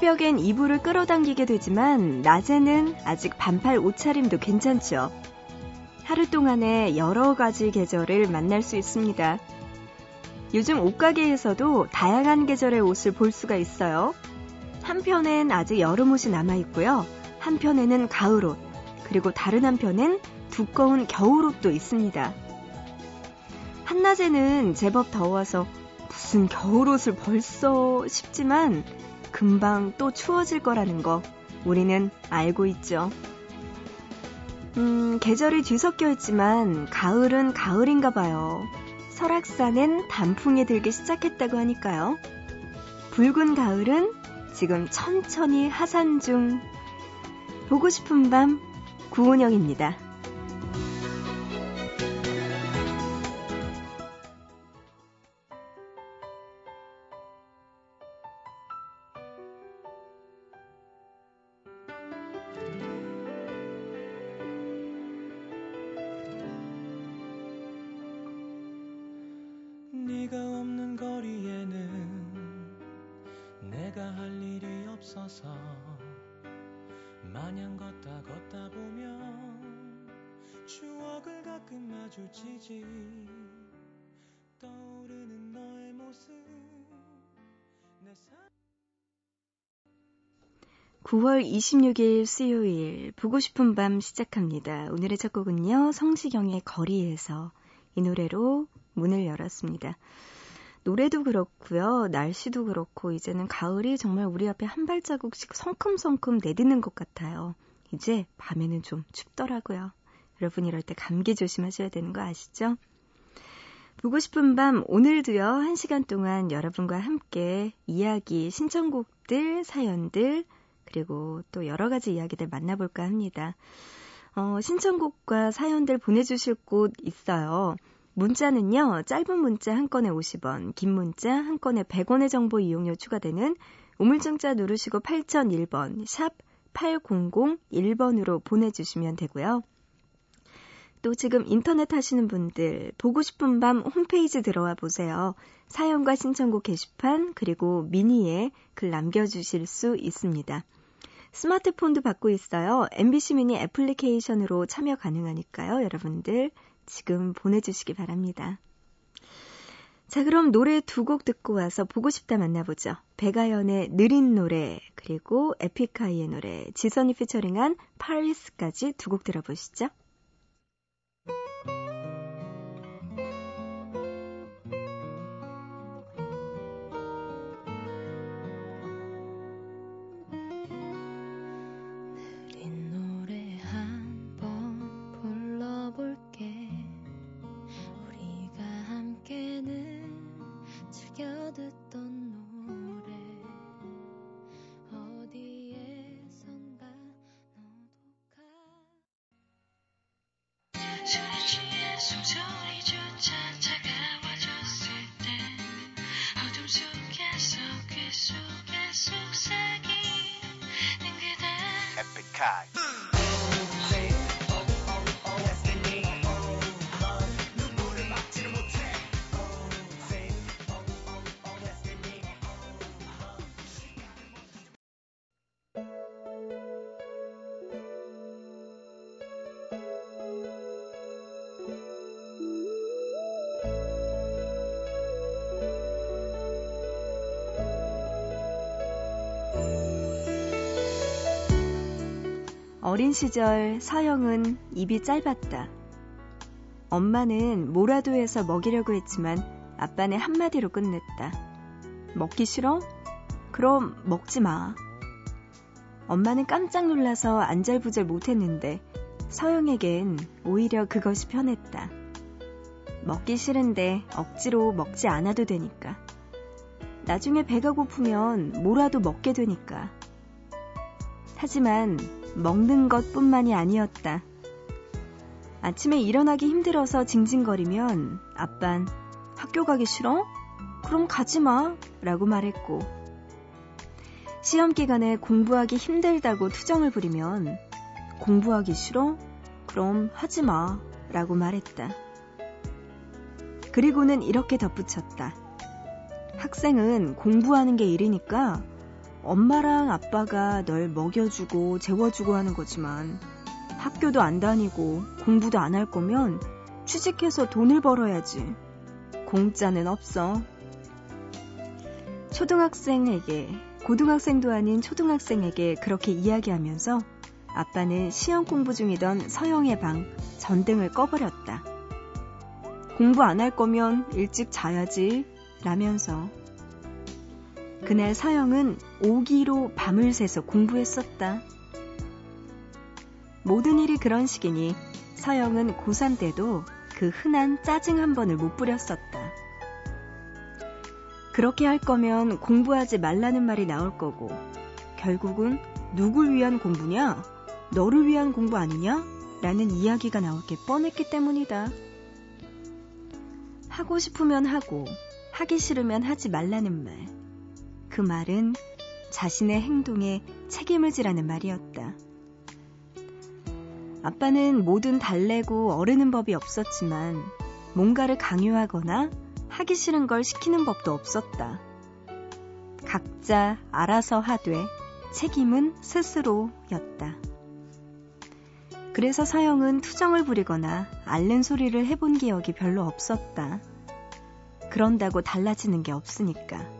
새벽엔 이불을 끌어당기게 되지만 낮에는 아직 반팔 옷차림도 괜찮죠. 하루 동안에 여러 가지 계절을 만날 수 있습니다. 요즘 옷가게에서도 다양한 계절의 옷을 볼 수가 있어요. 한편엔 아직 여름 옷이 남아 있고요. 한편에는 가을 옷, 그리고 다른 한편엔 두꺼운 겨울 옷도 있습니다. 한낮에는 제법 더워서 무슨 겨울 옷을 벌써 싶지만 금방 또 추워질 거라는 거 우리는 알고 있죠. 음, 계절이 뒤섞여 있지만 가을은 가을인가 봐요. 설악산엔 단풍이 들기 시작했다고 하니까요. 붉은 가을은 지금 천천히 하산 중. 보고 싶은 밤 구은영입니다. 마주치지 떠오르는 너의 모습 내 사... 9월 26일 수요일 보고 싶은 밤 시작합니다. 오늘의 첫 곡은요. 성시경의 거리에서 이 노래로 문을 열었습니다. 노래도 그렇고요. 날씨도 그렇고 이제는 가을이 정말 우리 앞에 한 발자국씩 성큼성큼 내딛는 것 같아요. 이제 밤에는 좀 춥더라고요. 여러분 이럴 때 감기 조심하셔야 되는 거 아시죠? 보고 싶은 밤 오늘도요. 한 시간 동안 여러분과 함께 이야기, 신청곡들, 사연들 그리고 또 여러 가지 이야기들 만나볼까 합니다. 어, 신청곡과 사연들 보내주실 곳 있어요. 문자는요, 짧은 문자 한 건에 50원, 긴 문자 한 건에 100원의 정보 이용료 추가되는 우물정자 누르시고 8001번, 샵 8001번으로 보내주시면 되고요. 또 지금 인터넷 하시는 분들, 보고 싶은 밤 홈페이지 들어와 보세요. 사연과 신청곡 게시판, 그리고 미니에 글 남겨주실 수 있습니다. 스마트폰도 받고 있어요. MBC 미니 애플리케이션으로 참여 가능하니까요. 여러분들 지금 보내주시기 바랍니다. 자, 그럼 노래 두 곡 듣고 와서 보고 싶다 만나보죠. 백아연의 느린 노래, 그리고 에픽하이의 노래, 지선이 피처링한 파리스까지 두 곡 들어보시죠. Malachi. 어린 시절 서영은 입이 짧았다. 엄마는 뭐라도 해서 먹이려고 했지만 아빠는 한마디로 끝냈다. 먹기 싫어? 그럼 먹지 마. 엄마는 깜짝 놀라서 안절부절 못했는데 서영에겐 오히려 그것이 편했다. 먹기 싫은데 억지로 먹지 않아도 되니까. 나중에 배가 고프면 뭐라도 먹게 되니까. 하지만 먹는 것 뿐만이 아니었다. 아침에 일어나기 힘들어서 징징거리면 아빤 학교 가기 싫어? 그럼 가지 마. 라고 말했고, 시험 기간에 공부하기 힘들다고 투정을 부리면 공부하기 싫어? 그럼 하지 마. 라고 말했다. 그리고는 이렇게 덧붙였다. 학생은 공부하는 게 일이니까 엄마랑 아빠가 널 먹여주고 재워주고 하는 거지만 학교도 안 다니고 공부도 안 할 거면 취직해서 돈을 벌어야지. 공짜는 없어. 초등학생에게, 고등학생도 아닌 초등학생에게 그렇게 이야기하면서 아빠는 시험 공부 중이던 서영의 방 전등을 꺼버렸다. 공부 안 할 거면 일찍 자야지. 라면서. 그날 서영은 오기로 밤을 새서 공부했었다. 모든 일이 그런 식이니 서영은 고3 때도 그 흔한 짜증 한 번을 못 부렸었다. 그렇게 할 거면 공부하지 말라는 말이 나올 거고, 결국은 누굴 위한 공부냐? 너를 위한 공부 아니냐? 라는 이야기가 나올 게 뻔했기 때문이다. 하고 싶으면 하고, 하기 싫으면 하지 말라는 말. 그 말은 자신의 행동에 책임을 지라는 말이었다. 아빠는 뭐든 달래고 어르는 법이 없었지만 뭔가를 강요하거나 하기 싫은 걸 시키는 법도 없었다. 각자 알아서 하되 책임은 스스로였다. 그래서 서영은 투정을 부리거나 앓는 소리를 해본 기억이 별로 없었다. 그런다고 달라지는 게 없으니까.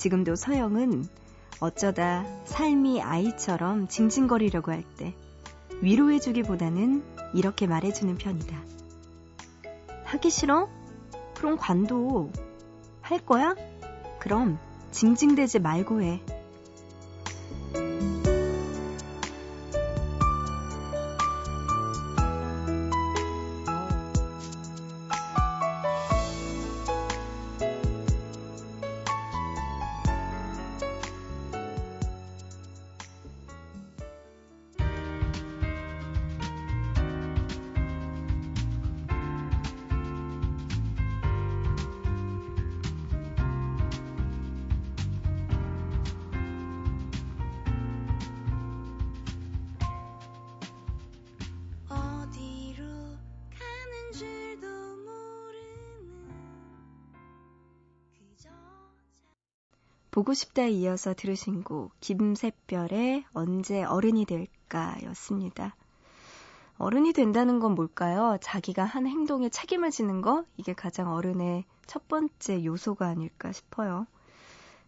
지금도 서영은 어쩌다 삶이 아이처럼 징징거리려고 할 때 위로해주기보다는 이렇게 말해주는 편이다. 하기 싫어? 그럼 관둬. 할 거야? 그럼 징징대지 말고 해. 보고 싶다에 이어서 들으신 곡 김새별의 언제 어른이 될까 였습니다. 어른이 된다는 건 뭘까요? 자기가 한 행동에 책임을 지는 거? 이게 가장 어른의 첫 번째 요소가 아닐까 싶어요.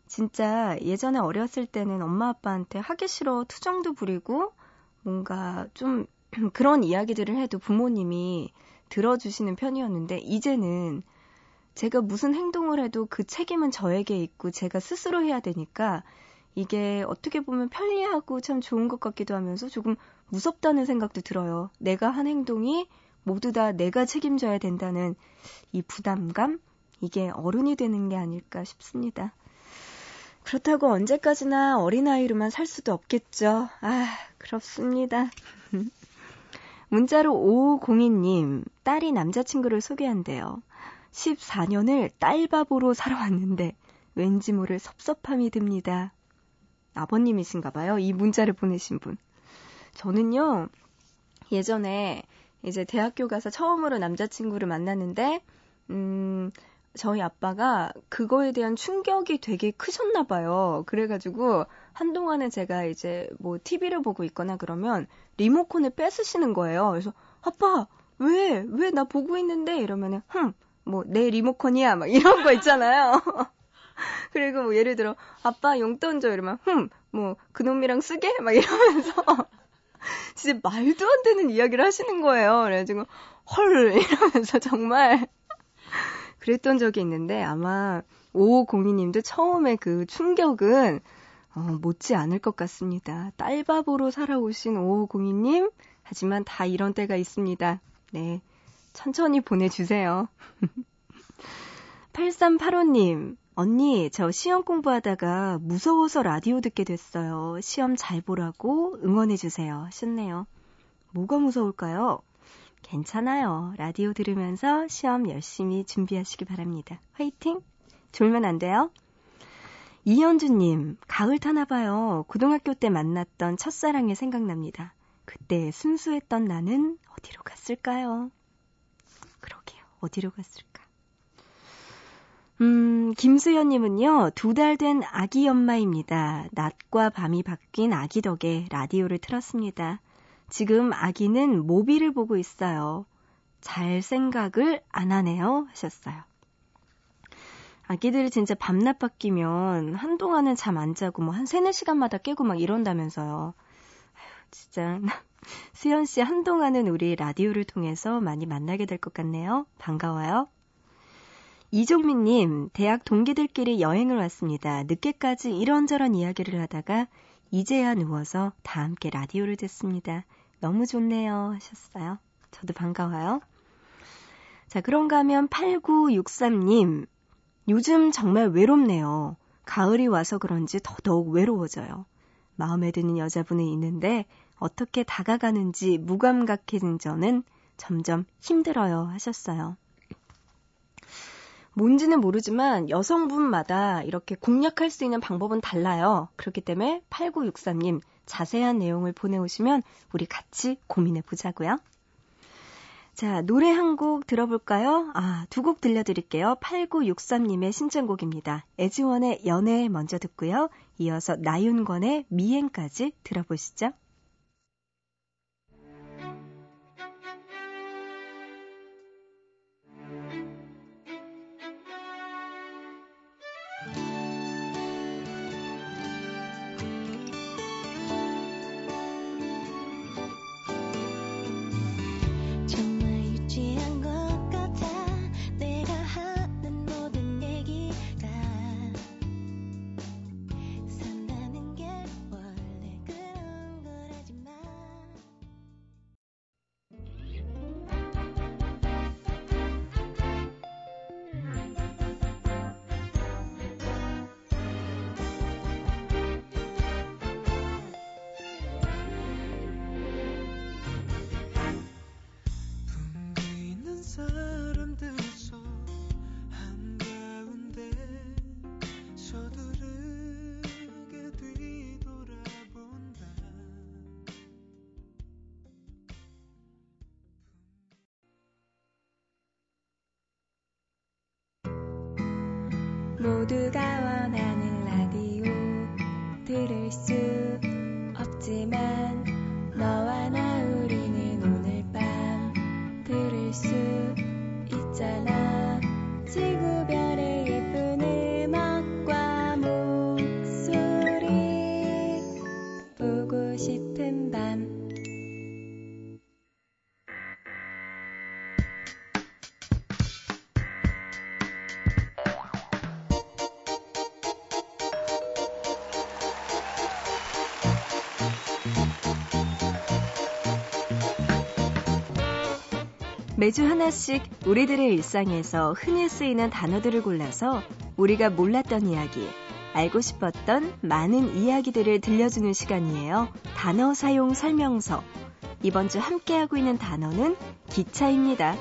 진짜 예전에 어렸을 때는 엄마 아빠한테 하기 싫어 투정도 부리고 뭔가 좀 그런 이야기들을 해도 부모님이 들어주시는 편이었는데 이제는 제가 무슨 행동을 해도 그 책임은 저에게 있고 제가 스스로 해야 되니까 이게 어떻게 보면 편리하고 참 좋은 것 같기도 하면서 조금 무섭다는 생각도 들어요. 내가 한 행동이 모두 다 내가 책임져야 된다는 이 부담감? 이게 어른이 되는 게 아닐까 싶습니다. 그렇다고 언제까지나 어린아이로만 살 수도 없겠죠. 아, 그렇습니다. 문자로 5502님, 딸이 남자친구를 소개한대요. 14년을 딸바보로 살아왔는데 왠지 모를 섭섭함이 듭니다. 아버님이신가 봐요. 이 문자를 보내신 분. 저는요, 예전에 이제 대학교 가서 처음으로 남자친구를 만났는데, 음, 저희 아빠가 그거에 대한 충격이 되게 크셨나 봐요. 그래가지고 한동안은 제가 이제 뭐 TV를 보고 있거나 그러면 리모컨을 뺏으시는 거예요. 그래서 아빠 왜 왜 나 보고 있는데 이러면은 흠 뭐, 내 리모컨이야, 막 이런 거 있잖아요. 그리고 뭐 예를 들어, 아빠 용돈 줘, 이러면, 흠, 뭐, 그놈이랑 쓰게? 막 이러면서, 진짜 말도 안 되는 이야기를 하시는 거예요. 그래가지고, 헐, 이러면서 정말, 그랬던 적이 있는데, 아마, 5502님도 처음에 그 충격은, 어, 못지 않을 것 같습니다. 딸바보로 살아오신 5502님, 하지만 다 이런 때가 있습니다. 네. 천천히 보내주세요. 8385님, 언니, 저 시험 공부하다가 무서워서 라디오 듣게 됐어요. 시험 잘 보라고 응원해주세요. 하셨네요. 뭐가 무서울까요? 괜찮아요. 라디오 들으면서 시험 열심히 준비하시기 바랍니다. 화이팅! 졸면 안 돼요? 이현주님, 가을 타나봐요. 고등학교 때 만났던 첫사랑이 생각납니다. 그때 순수했던 나는 어디로 갔을까요? 어디로 갔을까? 음, 김수현님은요, 두 달 된 아기 엄마입니다. 낮과 밤이 바뀐 아기 덕에 라디오를 틀었습니다. 지금 아기는 모비를 보고 있어요. 잘 생각을 안 하네요. 하셨어요. 아기들이 진짜 밤낮 바뀌면 한동안은 잠 안 자고 뭐 한 세네 시간마다 깨고 막 이런다면서요. 아휴, 진짜. 수현 씨 한동안은 우리 라디오를 통해서 많이 만나게 될 것 같네요. 반가워요. 이종민님, 대학 동기들끼리 여행을 왔습니다. 늦게까지 이런저런 이야기를 하다가 이제야 누워서 다 함께 라디오를 듣습니다. 너무 좋네요. 하셨어요. 저도 반가워요. 자, 그런가 하면 8963님, 요즘 정말 외롭네요. 가을이 와서 그런지 더더욱 외로워져요. 마음에 드는 여자분이 있는데 어떻게 다가가는지 무감각해진 저는 점점 힘들어요 하셨어요. 뭔지는 모르지만 여성분마다 이렇게 공략할 수 있는 방법은 달라요. 그렇기 때문에 8963님 자세한 내용을 보내오시면 우리 같이 고민해 보자고요. 자, 노래 한 곡 들어볼까요? 아, 두 곡 들려드릴게요. 8963님의 신청곡입니다. 에즈원의 연애 먼저 듣고요. 이어서 나윤권의 미행까지 들어보시죠. 모두가 원하는 라디오 들을 수 매주 하나씩 우리들의 일상에서 흔히 쓰이는 단어들을 골라서 우리가 몰랐던 이야기, 알고 싶었던 많은 이야기들을 들려주는 시간이에요. 단어 사용 설명서. 이번 주 함께하고 있는 단어는 기차입니다.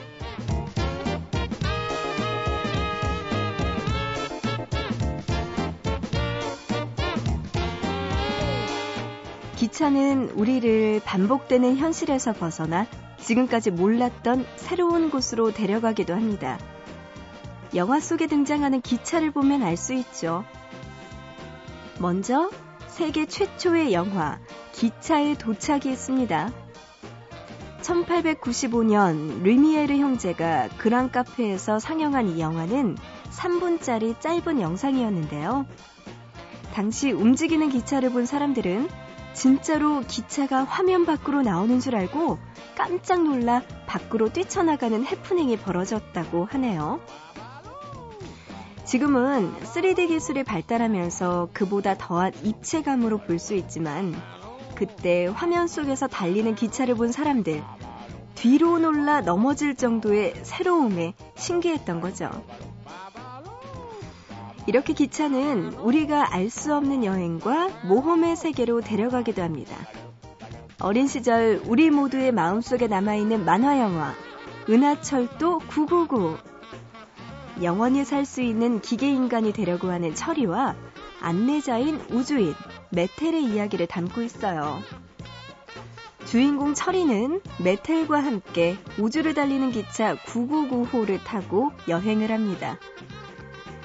기차는 우리를 반복되는 현실에서 벗어나 지금까지 몰랐던 새로운 곳으로 데려가기도 합니다. 영화 속에 등장하는 기차를 보면 알 수 있죠. 먼저 세계 최초의 영화 기차의 도착이 있습니다. 1895년 르미에르 형제가 그랑 카페에서 상영한 이 영화는 3분짜리 짧은 영상이었는데요. 당시 움직이는 기차를 본 사람들은 진짜로 기차가 화면 밖으로 나오는 줄 알고 깜짝 놀라 밖으로 뛰쳐나가는 해프닝이 벌어졌다고 하네요. 지금은 3D 기술이 발달하면서 그보다 더한 입체감으로 볼 수 있지만 그때 화면 속에서 달리는 기차를 본 사람들 뒤로 놀라 넘어질 정도의 새로움에 신기했던 거죠. 이렇게 기차는 우리가 알 수 없는 여행과 모험의 세계로 데려가기도 합니다. 어린 시절 우리 모두의 마음속에 남아있는 만화영화 은하철도 999 영원히 살 수 있는 기계인간이 되려고 하는 철이와 안내자인 우주인 메텔의 이야기를 담고 있어요. 주인공 철이는 메텔과 함께 우주를 달리는 기차 999호를 타고 여행을 합니다.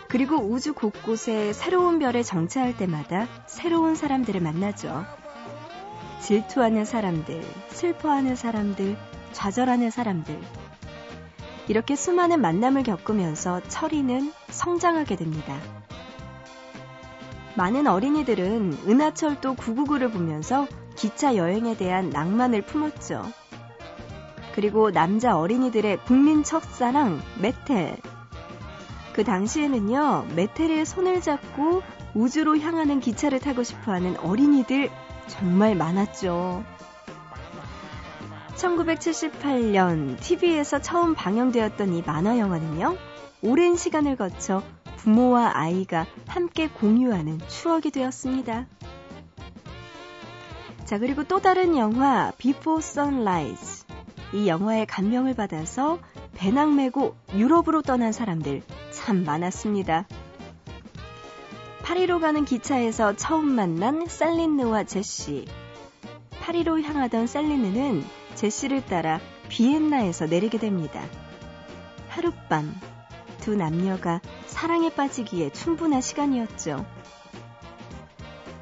그리고 우주 곳곳에 새로운 별에 정차할 때마다 새로운 사람들을 만나죠. 질투하는 사람들, 슬퍼하는 사람들, 좌절하는 사람들. 이렇게 수많은 만남을 겪으면서 철이는 성장하게 됩니다. 많은 어린이들은 은하철도 999를 보면서 기차 여행에 대한 낭만을 품었죠. 그리고 남자 어린이들의 국민 첫사랑 메텔. 그 당시에는요, 메텔의 손을 잡고 우주로 향하는 기차를 타고 싶어 하는 어린이들 정말 많았죠. 1978년 TV에서 처음 방영되었던 이 만화 영화는요, 오랜 시간을 거쳐 부모와 아이가 함께 공유하는 추억이 되었습니다. 자, 그리고 또 다른 영화, Before Sunrise. 이 영화에 감명을 받아서 배낭 메고 유럽으로 떠난 사람들 참 많았습니다. 파리로 가는 기차에서 처음 만난 셀린느와 제시. 파리로 향하던 셀린느는 제시를 따라 비엔나에서 내리게 됩니다. 하룻밤 두 남녀가 사랑에 빠지기에 충분한 시간이었죠.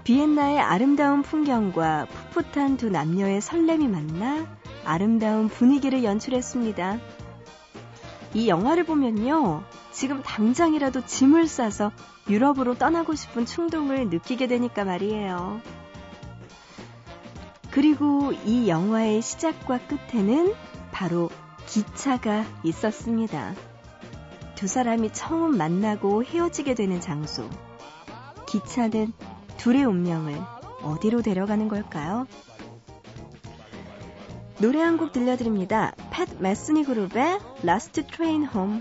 비엔나의 아름다운 풍경과 풋풋한 두 남녀의 설렘이 만나 아름다운 분위기를 연출했습니다. 이 영화를 보면요. 지금 당장이라도 짐을 싸서 유럽으로 떠나고 싶은 충동을 느끼게 되니까 말이에요. 그리고 이 영화의 시작과 끝에는 바로 기차가 있었습니다. 두 사람이 처음 만나고 헤어지게 되는 장소. 기차는 둘의 운명을 어디로 데려가는 걸까요? 노래 한 곡 들려드립니다. 팻 메스니 그룹의 Last Train Home.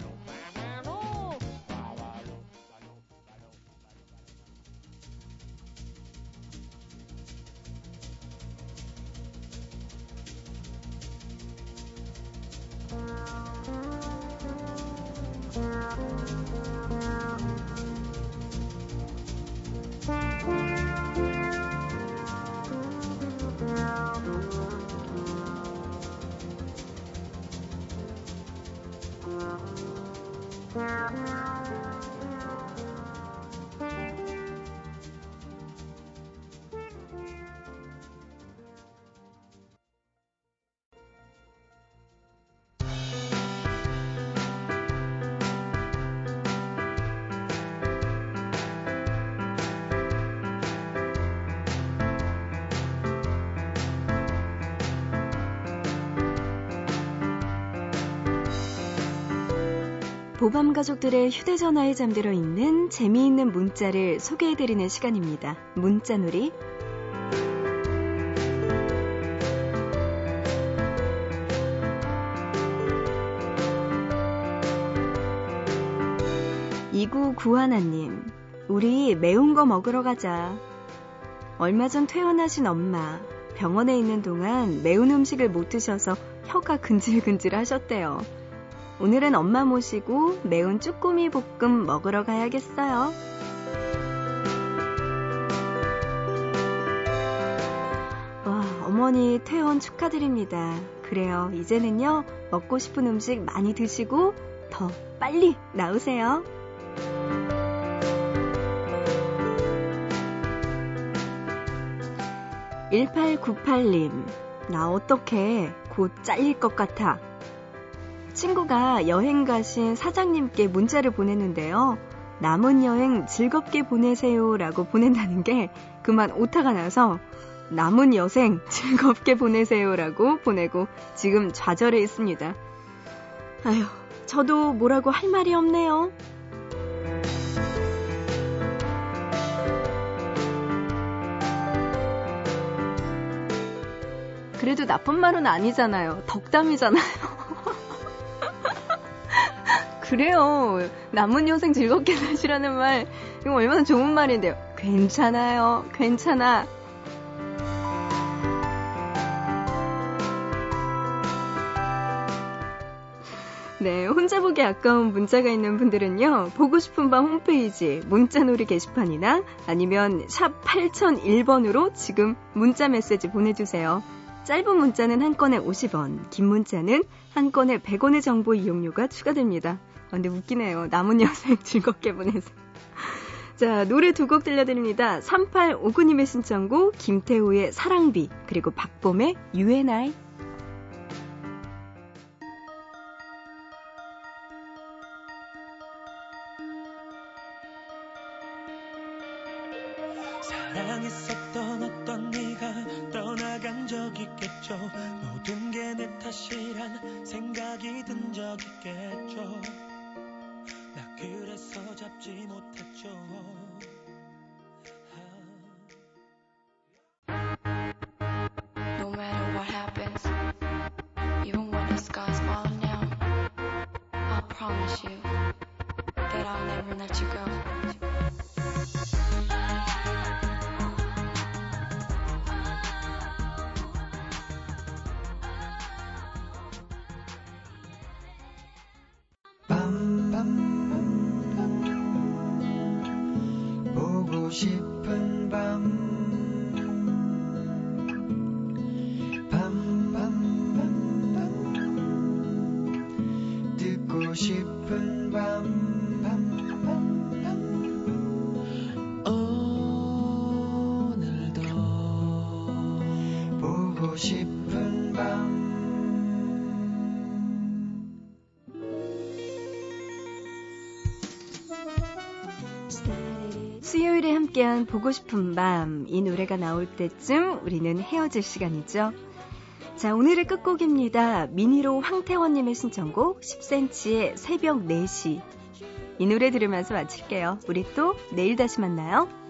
보밤 가족들의 휴대전화에 잠들어 있는 재미있는 문자를 소개해드리는 시간입니다. 문자놀이. 이구 구하나님, 우리 매운 거 먹으러 가자. 얼마 전 퇴원하신 엄마, 병원에 있는 동안 매운 음식을 못 드셔서 혀가 근질근질 하셨대요. 오늘은 엄마 모시고 매운 쭈꾸미 볶음 먹으러 가야겠어요. 와, 어머니 퇴원 축하드립니다. 그래요. 이제는요, 먹고 싶은 음식 많이 드시고 더 빨리 나으세요. 1898님, 나 어떡해. 곧 잘릴 것 같아. 친구가 여행 가신 사장님께 문자를 보냈는데요. 남은 여행 즐겁게 보내세요 라고 보낸다는 게 그만 오타가 나서 남은 여생 즐겁게 보내세요 라고 보내고 지금 좌절해 있습니다. 아휴, 저도 뭐라고 할 말이 없네요. 그래도 나쁜 말은 아니잖아요. 덕담이잖아요. 그래요. 남은 여생 즐겁게 사시라는 말, 이거 얼마나 좋은 말인데요. 괜찮아요. 괜찮아. 네, 혼자 보기 아까운 문자가 있는 분들은요, 보고 싶은 밤 홈페이지 문자놀이 게시판이나 아니면 샵 8001번으로 지금 문자 메시지 보내주세요. 짧은 문자는 한 건에 50원, 긴 문자는 한 건에 100원의 정보 이용료가 추가됩니다. 아, 근데 웃기네요. 남은 여생 즐겁게 보내세요. 자, 노래 두 곡 들려드립니다. 3859님의 신청곡, 김태우의 사랑비, 그리고 박봄의 UNI. 함께한 보고 싶은 밤. 이 노래가 나올 때쯤 우리는 헤어질 시간이죠. 자, 오늘의 끝곡입니다. 미니로 황태원님의 신청곡 10cm의 새벽 4시. 이 노래 들으면서 마칠게요. 우리 또 내일 다시 만나요.